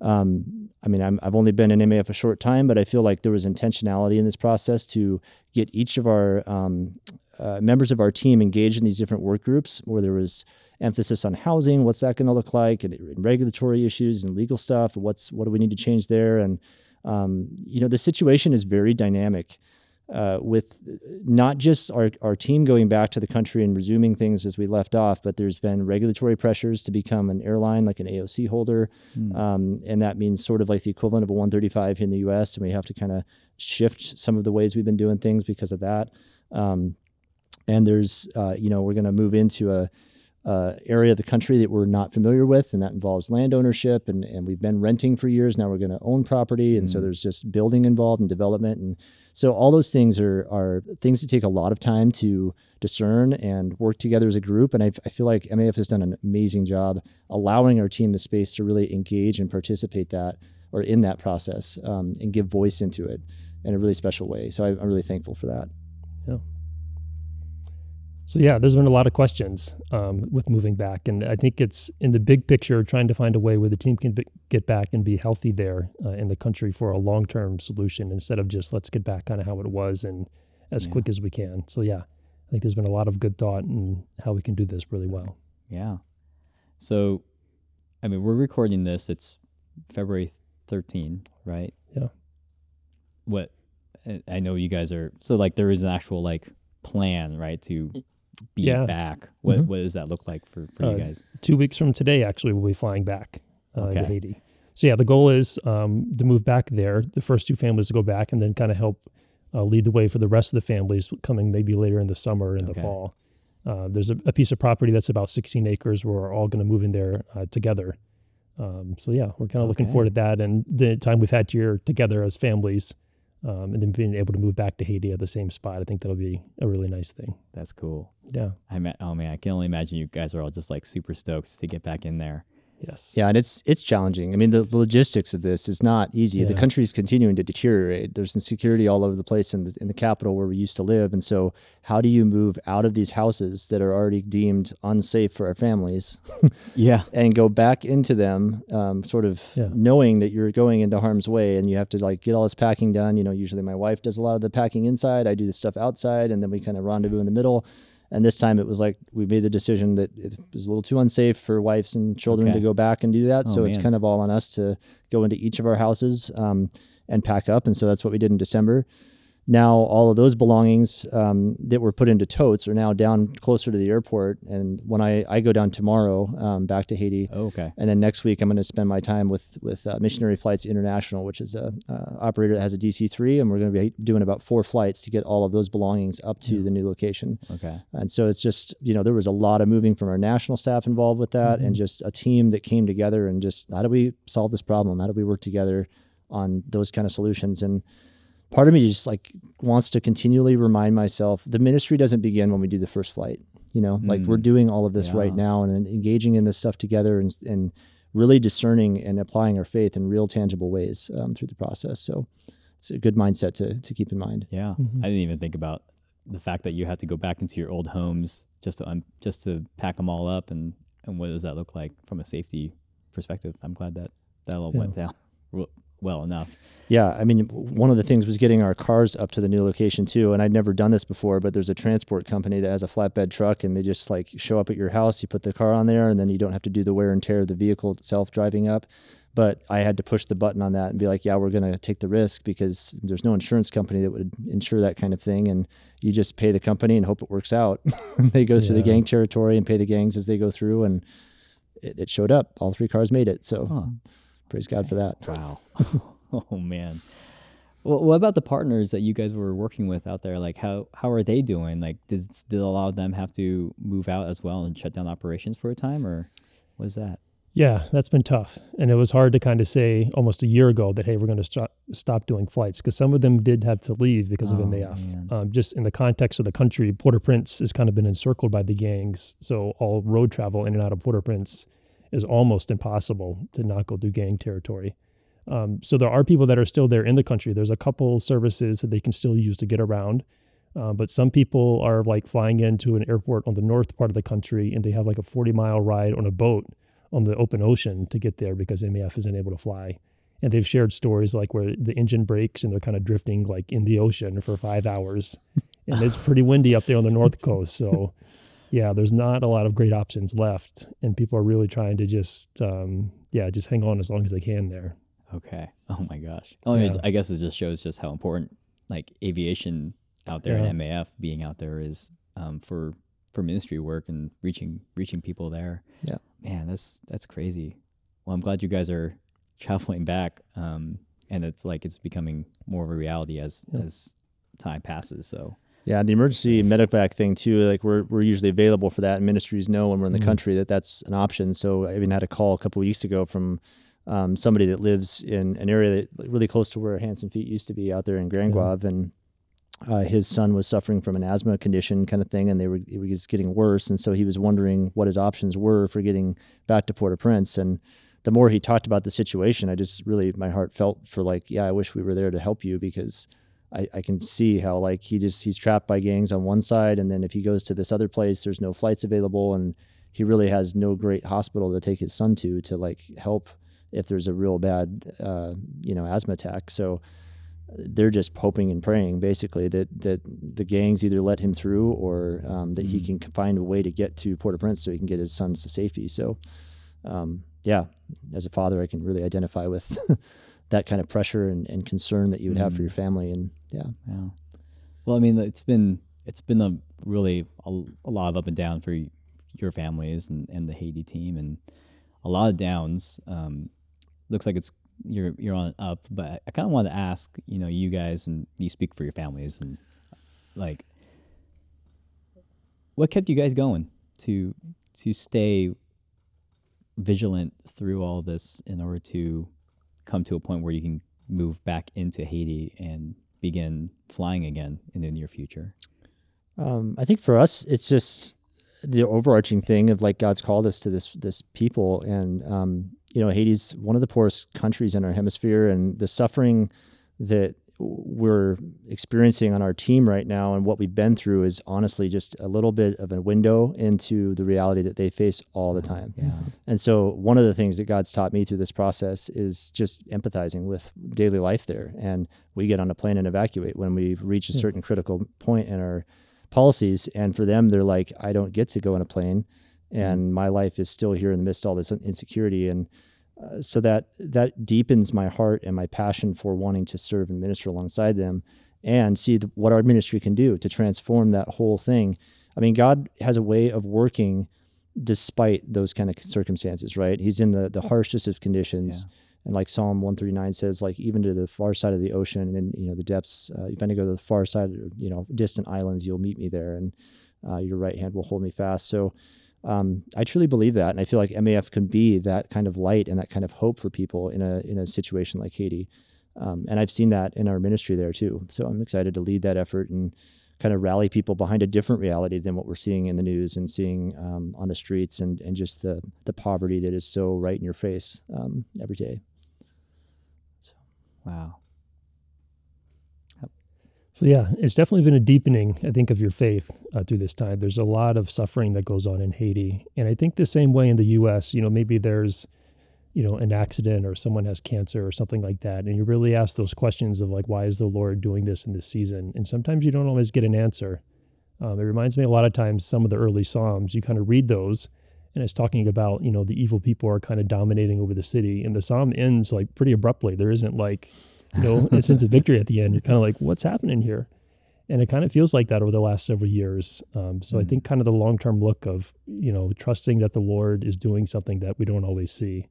Speaker 2: um, I mean, I'm, I've only been in MAF a short time, but I feel like there was intentionality in this process to get each of our um, uh, members of our team engaged in these different work groups where there was emphasis on housing. What's that going to look like? And, and regulatory issues and legal stuff. What's what do we need to change there? And um, you know, the situation is very dynamic uh, with not just our, our team going back to the country and resuming things as we left off, but there's been regulatory pressures to become an airline like an AOC holder. Um, and that means sort of like the equivalent of a 135 in the US. And we have to kind of shift some of the ways we've been doing things because of that. Um, and there's, uh, you know, we're going to move into a, uh, area of the country that we're not familiar with, and that involves land ownership. And, and we've been renting for years. Now we're going to own property, and so there's just building involved and development, and so all those things are are things that take a lot of time to discern and work together as a group. And I, I feel like MAF has done an amazing job allowing our team the space to really engage and participate that or in that process um, and give voice into it in a really special way. So I, I'm really thankful for that.
Speaker 3: So yeah, there's been a lot of questions um, with moving back, and I think it's in the big picture trying to find a way where the team can be, get back and be healthy there uh, in the country for a long-term solution instead of just let's get back kind of how it was and as
Speaker 1: Yeah.
Speaker 3: quick as we can. So yeah, I think there's been a lot of good thought in how we can do this really well.
Speaker 1: Yeah. So, I mean, we're recording this. It's February 13, right?
Speaker 3: Yeah.
Speaker 1: What I- I know you guys are so like there is an actual like plan, right, to be
Speaker 3: Yeah.
Speaker 1: back. What
Speaker 3: Mhm.
Speaker 1: what does that look like for for
Speaker 3: Uh,
Speaker 1: you guys?
Speaker 3: Two weeks from today, actually, we'll be flying back uh,
Speaker 1: Okay.
Speaker 3: to Haiti. So yeah, the goal is um, to move back there. The first two families to go back, and then kind of help uh, lead the way for the rest of the families coming maybe later in the summer and
Speaker 1: Okay.
Speaker 3: the fall. Uh, there's a, a piece of property that's about 16 acres. Where we're all going to move in there uh, together. Um, so yeah, we're kind of looking forward to that and the time we've had here together as families, um, and then being able to move back to Haiti at the same spot. I think that'll be a really nice thing.
Speaker 1: That's cool.
Speaker 3: Yeah.
Speaker 1: I ma- oh man, I can only imagine you guys are all just like super stoked to get back in there.
Speaker 3: Yes.
Speaker 2: Yeah, and it's it's challenging. I mean, the, the logistics of this is not easy. The
Speaker 3: Yeah.
Speaker 2: country is continuing to deteriorate. There's insecurity all over the place in the in the capital where we used to live, and so how do you move out of these houses that are already deemed unsafe for our families (laughs)
Speaker 1: Yeah.
Speaker 2: and go back into them, um, sort of
Speaker 3: Yeah.
Speaker 2: knowing that you're going into harm's way, and you have to like get all this packing done. You know, usually my wife does a lot of the packing inside. I do the stuff outside, and then we kind of rendezvous in the middle. And this time it was like we made the decision that it was a little too unsafe for wives and children
Speaker 1: Okay.
Speaker 2: to go back and do that.
Speaker 1: Oh,
Speaker 2: so it's kind of all on us to go into each of our houses um, and pack up. And so that's what we did in December. Now all of those belongings um, that were put into totes are now down closer to the airport. And when I, I go down tomorrow um, back to Haiti,
Speaker 1: Oh, okay.
Speaker 2: and then next week, I'm going to spend my time with with uh, Missionary Flights International, which is a uh, operator that has a DC three, and we're going to be doing about four flights to get all of those belongings up to the new location.
Speaker 1: Okay.
Speaker 2: And so it's just you know there was a lot of moving from our national staff involved with that, and just a team that came together and just how do we solve this problem? How do we work together on those kind of solutions? And part of me just like wants to continually remind myself the ministry doesn't begin when we do the first flight. You know, like we're doing all of this right now and, and engaging in this stuff together and and really discerning and applying our faith in real tangible ways um, through the process. So it's a good mindset to to keep in mind.
Speaker 1: Yeah. I didn't even think about the fact that you had to go back into your old homes just to un- just to pack them all up and and what does that look like from a safety perspective? I'm glad that that all went down (laughs) re- well enough.
Speaker 2: Yeah, I mean, one of the things was getting our cars up to the new location too. And I'd never done this before, but there's a transport company that has a flatbed truck, and they just like show up at your house. You put the car on there, and then you don't have to do the wear and tear of the vehicle itself driving up. But I had to push the button on that and be like, "Yeah, we're going to take the risk because there's no insurance company that would insure that kind of thing, and you just pay the company and hope it works out." (laughs) they go through the gang territory and pay the gangs as they go through, and it, it showed up. All three cars made it, so praise God for that.
Speaker 1: Wow. (laughs) oh man. Well, what about the partners that you guys were working with out there? Like, how how are they doing? Like, does did a lot of them have to move out as well and shut down operations for a time, or was that?
Speaker 3: Yeah, that's been tough. And it was hard to kind of say almost a year ago that, hey, we're going to stop, stop doing flights because some of them did have to leave because
Speaker 1: Oh,
Speaker 3: of MAF. Um, just in the context of the country, Port au Prince has kind of been encircled by the gangs. So all road travel in and out of Port au Prince is almost impossible to not go through gang territory. Um, so there are people that are still there in the country. There's a couple services that they can still use to get around. Uh, but some people are like flying into an airport on the north part of the country and they have like a 40 mile ride on a boat on the open ocean to get there because MAF isn't able to fly. And they've shared stories like where the engine breaks and they're kind of drifting like in the ocean for five hours. And it's pretty windy up there on the north coast. So, yeah, there's not a lot of great options left. And people are really trying to just, um, yeah, just hang on as long as they can there.
Speaker 1: Okay. (laughs) Oh my gosh. Oh, I, mean,
Speaker 3: Yeah.
Speaker 1: I guess it just shows just how important like aviation out there
Speaker 3: Yeah.
Speaker 1: and MAF being out there is um, for for ministry work and reaching reaching people there.
Speaker 2: Yeah.
Speaker 1: Man, that's that's crazy. Well, I'm glad you guys are (laughs) traveling back, um, and it's like it's becoming more of a reality as as time passes. So
Speaker 2: Yeah, the emergency medevac thing too. Like we're we're usually available for that, and ministries know when we're in the country that that's an option. So I even had a call a couple weeks ago from um, somebody that lives in an area that really close to where Hands and Feet used to be out there in Grand Goave, and uh, his son was suffering from an asthma condition kind of thing, and they were it was getting worse, and so he was wondering what his options were for getting back to Port-au-Prince, and the more he talked about the situation, I just really my heart felt for like, yeah, I wish we were there to help you because I, I can see how like he just he's trapped by gangs on one side, and then if he goes to this other place, there's no flights available, and he really has no great hospital to take his son to to like help if there's a real bad uh, you know asthma attack. So they're just hoping and praying basically that that the gangs either let him through or um, that he can find a way to get to Port-au-Prince so he can get his sons to safety. So um, yeah, as a father, I can really identify with (laughs) that kind of pressure and, and concern that you would have for your family. And yeah,
Speaker 1: yeah. Well, I mean, it's been it's been a really a, a lot of up and down for your families and, and the Haiti team, and a lot of downs. Um, looks like it's you're you're on up, but I kind of want to ask, you know, you guys and you speak for your families and like, what kept you guys going to to stay vigilant through all this in order to come to a point where you can move back into Haiti and begin flying again in the near future?
Speaker 2: Um, I think for us, it's just the overarching thing of like God's called us to this this people, and um, you know, Haiti's one of the poorest countries in our hemisphere, and the suffering that we're experiencing on our team right now and what we've been through is honestly just a little bit of a window into the reality that they face all the time.
Speaker 1: Yeah.
Speaker 2: And so one of the things that God's taught me through this process is just empathizing with daily life there. And we get on a plane and evacuate when we reach a certain critical point in our policies. And for them, they're like, I don't get to go on a plane mm-hmm. and my life is still here in the midst of all this insecurity. And uh, so that that deepens my heart and my passion for wanting to serve and minister alongside them and see the, what our ministry can do to transform that whole thing. I mean, God has a way of working despite those kind of circumstances, right? He's in the the harshest of conditions.
Speaker 1: Yeah.
Speaker 2: And like Psalm 139 says, like even to the far side of the ocean and, you know, the depths, uh, if I go to the far side, you know, distant islands, you'll meet me there and uh, your right hand will hold me fast. So, um, I truly believe that, and I feel like MAF can be that kind of light and that kind of hope for people in a in a situation like Haiti. Um, and I've seen that in our ministry there too. So I'm excited to lead that effort and kind of rally people behind a different reality than what we're seeing in the news and seeing um, on the streets and, and just the the poverty that is so right in your face um, every day.
Speaker 1: So. Wow.
Speaker 3: So yeah, it's definitely been a deepening, I think, of your faith uh, through this time. There's a lot of suffering that goes on in Haiti, and I think the same way in the U.S. You know, maybe there's, you know, an accident or someone has cancer or something like that, and you really ask those questions of like, why is the Lord doing this in this season? And sometimes you don't always get an answer. Um, it reminds me a lot of times some of the early psalms. You kind of read those, and it's talking about you know the evil people are kind of dominating over the city, and the psalm ends like pretty abruptly. There isn't like you know, a sense of victory at the end. You're kind of like, what's happening here? And it kind of feels like that over the last several years. Um, so mm. I think kind of the long term look of, you know, trusting that the Lord is doing something that we don't always see.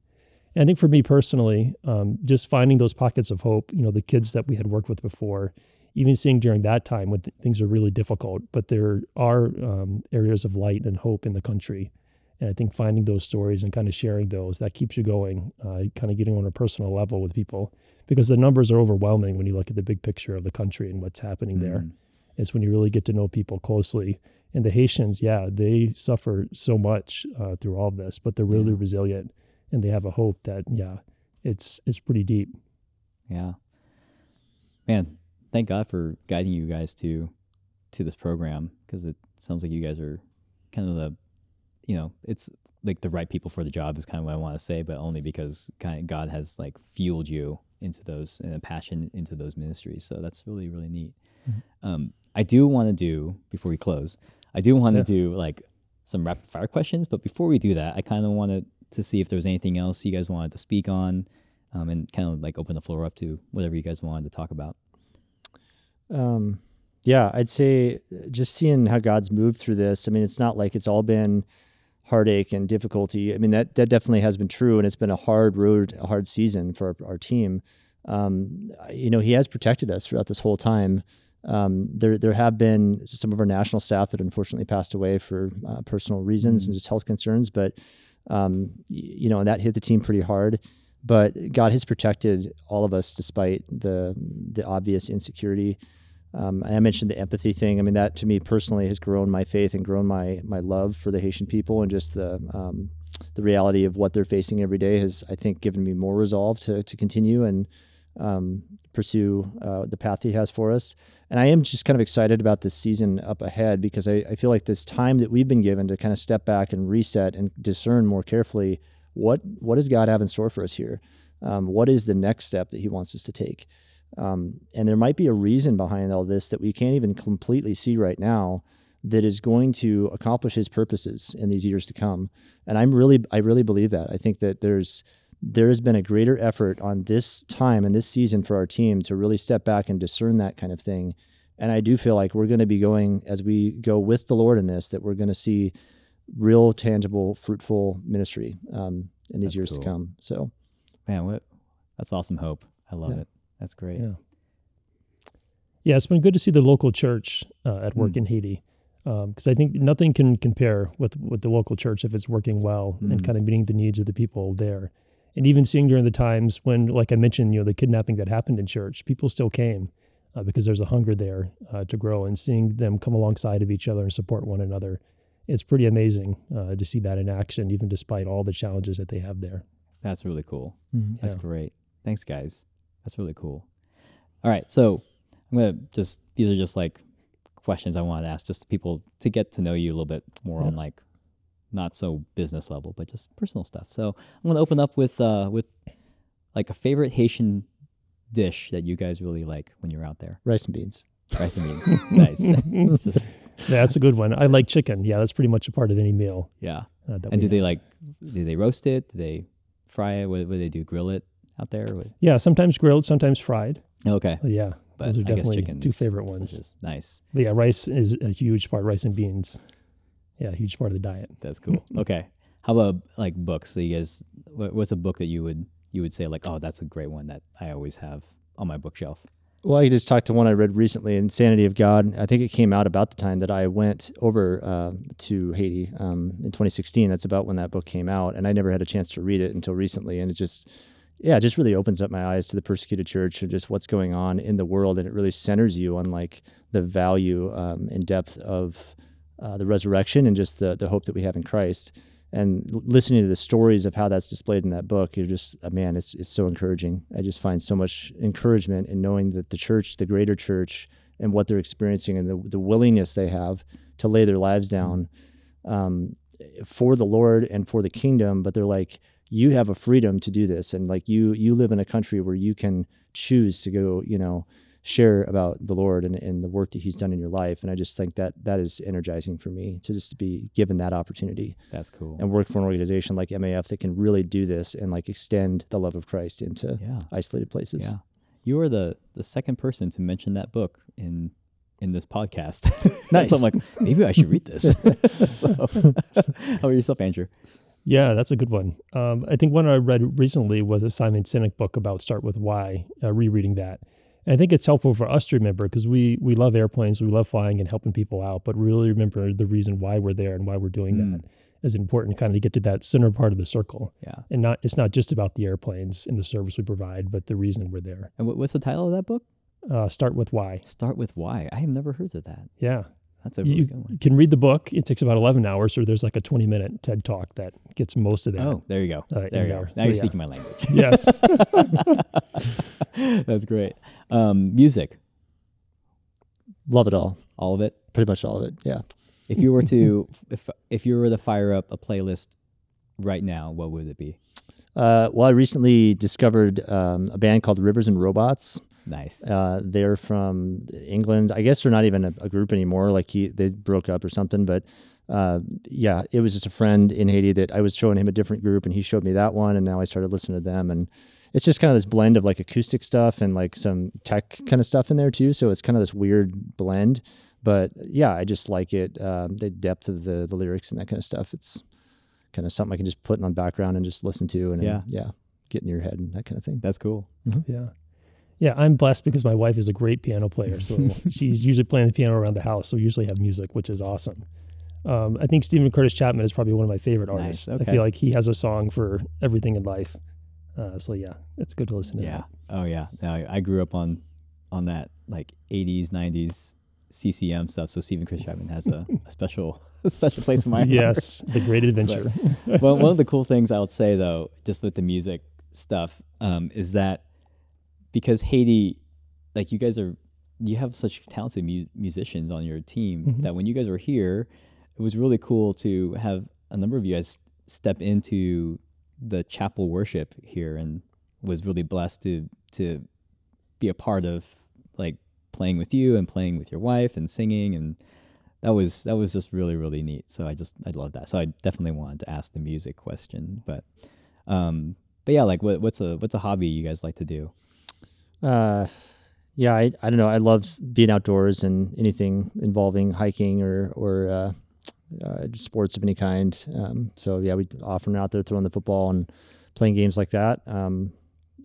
Speaker 3: And I think for me personally, um, just finding those pockets of hope, you know, the kids that we had worked with before, even seeing during that time when th- things are really difficult, but there are um, areas of light and hope in the country. And I think finding those stories and kind of sharing those, that keeps you going, uh, kind of getting on a personal level with people because the numbers are overwhelming when you look at the big picture of the country and what's happening mm-hmm. there. Mm. It's when you really get to know people closely. And the Haitians, yeah, they suffer so much uh, through all of this, but they're really yeah. resilient and they have a hope that, yeah, it's it's pretty deep.
Speaker 1: Yeah, man, thank God for guiding you guys to to this program because it sounds like you guys are kind of the, you know, it's like the right people for the job is kind of what I want to say, but only because kind of God has like fueled you into those and a passion into those ministries. So that's really really neat. Mm-hmm. Um, I do want to do before we close. I do want to yeah. do like some rapid fire questions, but before we do that, I kind of wanted to see if there was anything else you guys wanted to speak on, um, and kind of like open the floor up to whatever you guys wanted to talk about.
Speaker 2: Um, yeah, I'd say just seeing how God's moved through this. I mean, it's not like it's all been heartache and difficulty. I mean, that that definitely has been true, and it's been a hard road, a hard season for our, our team. Um, you know, he has protected us throughout this whole time. Um, there, there have been some of our national staff that unfortunately passed away for uh, personal reasons mm-hmm. and just health concerns, but um, you know, and that hit the team pretty hard. But God has protected all of us despite the the obvious insecurity. Um, I mentioned the empathy thing. I mean, that to me personally has grown my faith and grown my my love for the Haitian people and just the um, the reality of what they're facing every day has, I think, given me more resolve to to continue and um, pursue uh, the path He has for us. And I am just kind of excited about this season up ahead because I, I feel like this time that we've been given to kind of step back and reset and discern more carefully what what does God have in store for us here. Um, what is the next step that He wants us to take? Um, and there might be a reason behind all this that we can't even completely see right now that is going to accomplish his purposes in these years to come. And I'm really, I really believe that. I think that there's, there has been a greater effort on this time and this season for our team to really step back and discern that kind of thing. And I do feel like we're going to be going as we go with the Lord in this, that we're going to see real, tangible, fruitful ministry um, in these that's years cool. to come. So,
Speaker 1: man, what that's awesome hope. I love yeah. it. That's great.
Speaker 3: Yeah. Yeah, it's been good to see the local church uh, at work mm. in Haiti because um, I think nothing can compare with with the local church if it's working well mm. and kind of meeting the needs of the people there. And even seeing during the times when, like I mentioned, you know, the kidnapping that happened in church, people still came uh, because there's a hunger there uh, to grow. And seeing them come alongside of each other and support one another it's pretty amazing uh, to see that in action, even despite all the challenges that they have there.
Speaker 1: That's really cool.
Speaker 2: Mhm.
Speaker 1: That's
Speaker 3: Yeah.
Speaker 1: great. Thanks, guys. That's really cool. All right, so I'm gonna just these are just like questions I want to ask, just people to get to know you a little bit more on like not so business level, but just personal stuff. So I'm gonna open up with uh with like a favorite Haitian dish that you guys really like when you're out there.
Speaker 2: Rice and beans.
Speaker 1: Rice and beans. (laughs) nice. Just
Speaker 3: Yeah, that's a good one. I like chicken. Yeah, that's pretty much a part of any meal.
Speaker 1: yeah.
Speaker 3: Uh,
Speaker 1: And do they like do they roast it? Do they fry it? What, what do they do? Grill it out there? What-
Speaker 3: Yeah, sometimes grilled, sometimes fried.
Speaker 1: Okay.
Speaker 3: Yeah,
Speaker 1: But
Speaker 3: those are
Speaker 1: I
Speaker 3: definitely
Speaker 1: chicken
Speaker 3: two favorite ones.
Speaker 1: delicious. Nice.
Speaker 3: But yeah, rice is a huge part. Rice and beans. Yeah, huge part of the diet.
Speaker 1: That's cool. (laughs) okay. How about like books? So you guys, what's a book that you would you would say like, oh, that's a great one that I always have on my bookshelf?
Speaker 2: Well, I just talked to one I read recently, Insanity of God. I think it came out about the time that I went over uh, to Haiti um, in 2016. That's about when that book came out, and I never had a chance to read it until recently. And it just, yeah, it just really opens up my eyes to the persecuted church and just what's going on in the world, and it really centers you on like the value um, and depth of uh, the resurrection and just the the hope that we have in Christ. And l- listening to the stories of how that's displayed in that book, you're just uh, man, it's it's so encouraging. I just find so much encouragement in knowing that the church, the greater church, and what they're experiencing, and the the willingness they have to lay their lives down um, for the Lord and for the kingdom. But they're like, you have a freedom to do this, and like you you live in a country where you can choose to go, you know, share about the Lord and, and the work that He's done in your life. And I just think that that is energizing for me to just be given that opportunity
Speaker 1: That's cool.
Speaker 2: and work for an organization like MAF that can really do this and like extend the love of Christ into
Speaker 1: Yeah.
Speaker 2: isolated places.
Speaker 1: Yeah. You are the the second person to mention that book in in this podcast. (laughs)
Speaker 2: Nice.
Speaker 1: so I'm like, maybe I should read this. (laughs) so, (laughs) how about yourself, Andrew?
Speaker 3: Yeah, that's a good one. Um, I think one I read recently was a Simon Sinek book about Start with Why, uh, rereading that. And I think it's helpful for us to remember because we, we love airplanes, we love flying and helping people out, but really remember the reason why we're there and why we're doing
Speaker 1: Mm.
Speaker 3: that is important kind of to get to that center part of the circle.
Speaker 1: Yeah.
Speaker 3: And not it's not just about the airplanes and the service we provide, but the reason we're there.
Speaker 1: And what's the title of that book?
Speaker 3: Uh, start with why.
Speaker 1: Start with why. I have never heard of that.
Speaker 3: Yeah.
Speaker 1: That's a really
Speaker 3: You
Speaker 1: good one.
Speaker 3: can read the book. It takes about 11 hours, or there's like a 20 minute TED talk that gets most of that.
Speaker 1: Oh, there you go.
Speaker 3: Uh,
Speaker 1: there you go. Now
Speaker 3: So,
Speaker 1: you're
Speaker 3: yeah.
Speaker 1: speaking my language. (laughs)
Speaker 3: Yes. (laughs)
Speaker 1: That's great. Um, music,
Speaker 2: Love it all.
Speaker 1: all of it.
Speaker 2: Pretty much all of it. Yeah.
Speaker 1: If you were to, (laughs) if if you were to fire up a playlist right now, what would it be?
Speaker 2: Uh, well, I recently discovered um, a band called Rivers and Robots.
Speaker 1: Nice.
Speaker 2: Uh, they're from England. I guess they're not even a, a group anymore. Like he, they broke up or something. But uh, yeah, it was just a friend in Haiti that I was showing him a different group, and he showed me that one, and now I started listening to them, and it's just kind of this blend of like acoustic stuff and like some tech kind of stuff in there too. So it's kind of this weird blend. But yeah, I just like it. Um, the depth of the the lyrics and that kind of stuff. It's kind of something I can just put in the background and just listen to, and
Speaker 1: Yeah.
Speaker 2: yeah, get in your head and that kind of thing.
Speaker 1: That's cool.
Speaker 3: Yeah. Yeah, I'm blessed because my wife is a great piano player. So (laughs) she's usually playing the piano around the house. So we usually have music, which is awesome. Um, I think Steven Curtis Chapman is probably one of my favorite
Speaker 1: Nice,
Speaker 3: artists. I feel like he has a song for everything in life. Uh, so yeah, it's good to listen to.
Speaker 1: Yeah. Oh yeah. No, I, I grew up on on that like 80s, 90s CCM stuff. So Steven Chris Chapman has a, a special (laughs) a special place in my heart.
Speaker 3: Yes, the Great Adventure. (laughs)
Speaker 1: well, one of the cool things I'll say though, just with the music stuff, um, is that because Haiti, like you guys are, you have such talented mu- musicians on your team
Speaker 3: Mhm.
Speaker 1: that when you guys were here, it was really cool to have a number of you guys step into the chapel worship here, and was really blessed to to be a part of like playing with you and playing with your wife and singing and that was that was just really really neat. So I just I love that. So I definitely wanted to ask the music question, but um, but yeah, like what what's a what's a hobby you guys like to do?
Speaker 2: Uh, yeah, I, I don't know. I love being outdoors and anything involving hiking or or uh, uh, sports of any kind. Um, so yeah, we often are out there throwing the football and playing games like that. Um,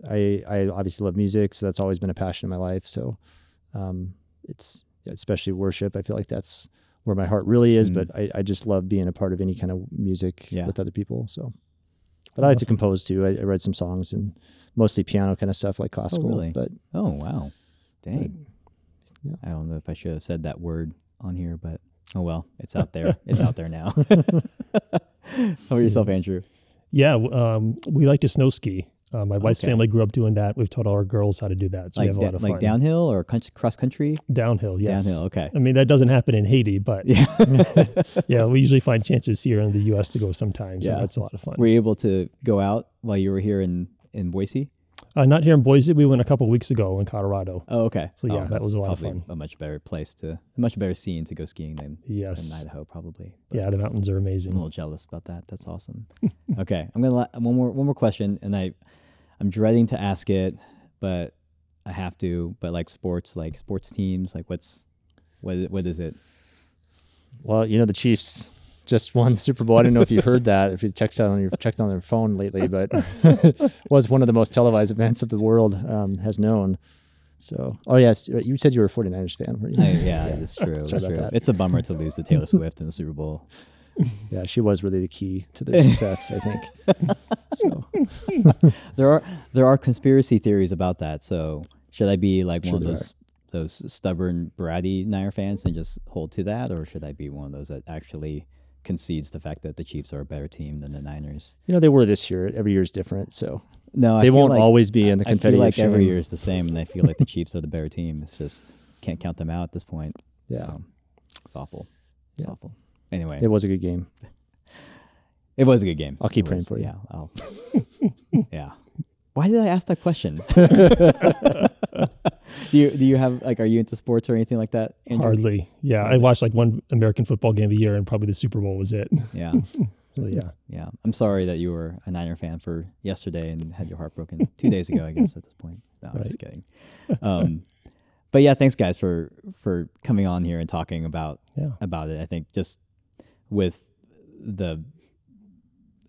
Speaker 2: I I obviously love music, so that's always been a passion in my life. So um, it's especially worship. I feel like that's where my heart really is.
Speaker 1: Mm.
Speaker 2: But I, I just love being a part of any kind of music
Speaker 1: Yeah.
Speaker 2: with other people. So, but I like to compose too. I, I write some songs and mostly piano kind of stuff like classical.
Speaker 1: Oh, really?
Speaker 2: But
Speaker 1: Oh wow, dang!
Speaker 2: Yeah.
Speaker 1: I don't know if I should have said that word on here, but Oh well, it's out there. (laughs) It's out there now. (laughs) How about yourself, Andrew?
Speaker 3: Yeah, um, we like to snow ski. Uh, my wife's
Speaker 1: Okay.
Speaker 3: family grew up doing that. We've taught all our girls how to do that, so we
Speaker 1: Like
Speaker 3: have a
Speaker 1: da-
Speaker 3: lot of
Speaker 1: like
Speaker 3: fun.
Speaker 1: downhill or country, cross country?
Speaker 3: downhill, yes.
Speaker 1: Downhill. Okay.
Speaker 3: I mean, that doesn't happen in Haiti, but
Speaker 1: Yeah. (laughs)
Speaker 3: yeah, we usually find chances here in the U.S. to go sometimes. So
Speaker 1: Yeah.
Speaker 3: that's a lot of fun.
Speaker 1: Were you able to go out while you were here in in Boise?
Speaker 3: Uh, not here in Boise. We went a couple weeks ago in Colorado.
Speaker 1: Oh, okay.
Speaker 3: So, yeah,
Speaker 1: Oh,
Speaker 3: that was a lot of
Speaker 1: probably
Speaker 3: fun.
Speaker 1: A much better place to, a much better scene to go skiing than, than
Speaker 3: Yes.
Speaker 1: Idaho, probably. But
Speaker 3: Yeah, the mountains are amazing.
Speaker 1: I'm a little jealous about that. That's awesome. (laughs) okay, I'm gonna let, one more one more question, and I I'm dreading to ask it, but I have to. But like sports, like sports teams, like what's what what is it?
Speaker 2: Well, you know the Chiefs just won the Super Bowl. I don't know if you heard that, if you checked out on your checked on their phone lately, but (laughs) was one of the most televised events of the world um, has known. So, oh yes, you said you were a 49ers fan, weren't you?
Speaker 1: I, yeah, it's true. It's true. It's a bummer to lose to Taylor Swift in the Super Bowl. (laughs)
Speaker 2: Yeah, she was really the key to their success, I think. (laughs) So,
Speaker 1: There are there are conspiracy theories about that. So should I be like
Speaker 2: Sure
Speaker 1: one of those those stubborn bratty Niner fans and just hold to that, or should I be one of those that actually concedes the fact that the Chiefs are a better team than the Niners?
Speaker 2: you know, they were this year. Every year is different, so
Speaker 1: No, I
Speaker 2: they won't
Speaker 1: like-
Speaker 2: always be in the
Speaker 1: I feel like every year is the same, and I feel like the Chiefs are the better team. It's just can't count them out at this point.
Speaker 2: Yeah,
Speaker 1: Um, it's awful. It's
Speaker 2: Yeah.
Speaker 1: awful. Anyway,
Speaker 2: it was a good game. (laughs)
Speaker 1: it was a good game.
Speaker 2: I'll keep
Speaker 1: It
Speaker 2: praying
Speaker 1: was-
Speaker 2: for you.
Speaker 1: Yeah. I'll, (laughs) yeah. Why did I ask that question? (laughs) (laughs) do you do you have like are you into sports or anything like that? Andrew?
Speaker 3: Hardly. Yeah, I watched like one American football game a year, and probably the Super Bowl was it.
Speaker 1: Yeah. (laughs)
Speaker 3: So yeah,
Speaker 1: Yeah. I'm sorry that you were a Niner fan for yesterday and had your heart broken two days ago, I guess, at this point. No, I'm just kidding. Um, but yeah, thanks guys for for coming on here and talking about
Speaker 3: yeah,
Speaker 1: about it. I think just with the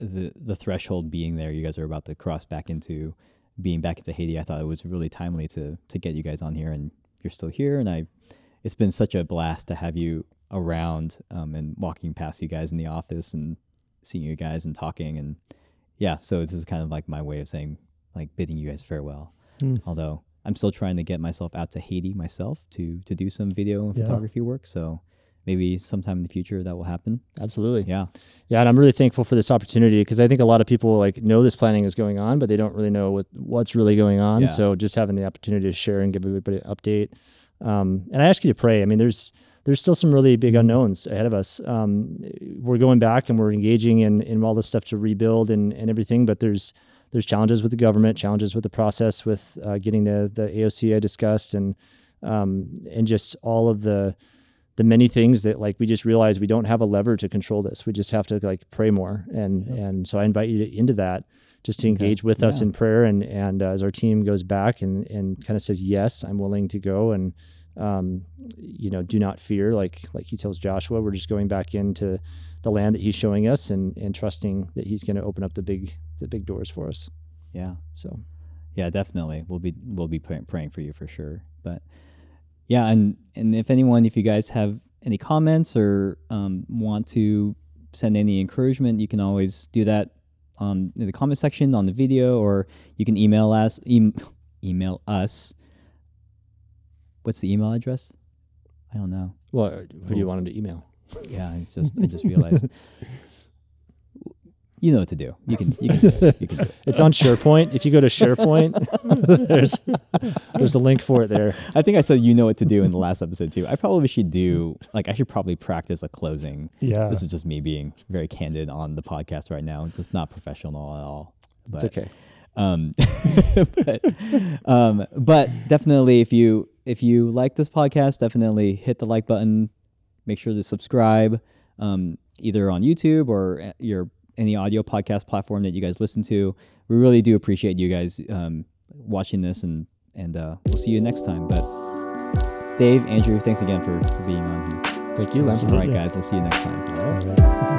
Speaker 1: the the threshold being there, you guys are about to cross back into being back into Haiti. I thought it was really timely to to get you guys on here, and you're still here. And I, it's been such a blast to have you around um, and walking past you guys in the office and seeing you guys and talking and yeah. So this is kind of like my way of saying like bidding you guys farewell.
Speaker 3: Hmm.
Speaker 1: Although I'm still trying to get myself out to Haiti myself to to do some video and
Speaker 3: Yeah.
Speaker 1: photography work. So maybe sometime in the future that will happen.
Speaker 2: Absolutely.
Speaker 1: Yeah.
Speaker 2: Yeah, and I'm really thankful for this opportunity because I think a lot of people like know this planning is going on, but they don't really know what what's really going on.
Speaker 1: Yeah.
Speaker 2: So just having the opportunity to share and give everybody an update. Um, and I ask you to pray. I mean, there's there's still some really big unknowns ahead of us. Um, we're going back and we're engaging in, in all this stuff to rebuild and, and everything, but there's there's challenges with the government, challenges with the process, with uh, getting the the AOC I discussed, and um, and just all of the the many things that like we just realize we don't have a lever to control this. We just have to like pray more, and and so I invite you to, into that just to engage with us in prayer, and and uh, as our team goes back and and kind of says yes, I'm willing to go, and um, you know, do not fear, like like he tells Joshua, we're just going back into the land that he's showing us, and and trusting that he's going to open up the big the big doors for us.
Speaker 1: Yeah.
Speaker 2: So
Speaker 1: Yeah, definitely. We'll be we'll be pray- praying for you for sure. But yeah, and and if anyone, if you guys have any comments or um, want to send any encouragement, you can always do that um, in the comment section on the video, or you can email us. Em- (laughs) email us. What's the email address? I don't know.
Speaker 2: well, who do you want him to email?
Speaker 1: Yeah, it's just I just realized. (laughs) You know what to do. You can you can do it. You can do it.
Speaker 2: It's on SharePoint. If you go to SharePoint, (laughs) there's there's a link for it there.
Speaker 1: I think I said you know what to do in the last episode too. I probably should do like I should probably practice a closing.
Speaker 3: yeah.
Speaker 1: This is just me being very candid on the podcast right now. It's just not professional at all. But,
Speaker 2: It's okay.
Speaker 1: Um, (laughs) but, um, but definitely, if you if you like this podcast, definitely hit the like button. Make sure to subscribe, um, either on YouTube or uh, your any audio podcast platform that you guys listen to. We really do appreciate you guys um, watching this, and and uh, we'll see you next time. But Dave, Andrew, thanks again for for being on here.
Speaker 2: Thank you,
Speaker 1: All right, guys, we'll see you next time.
Speaker 3: All right.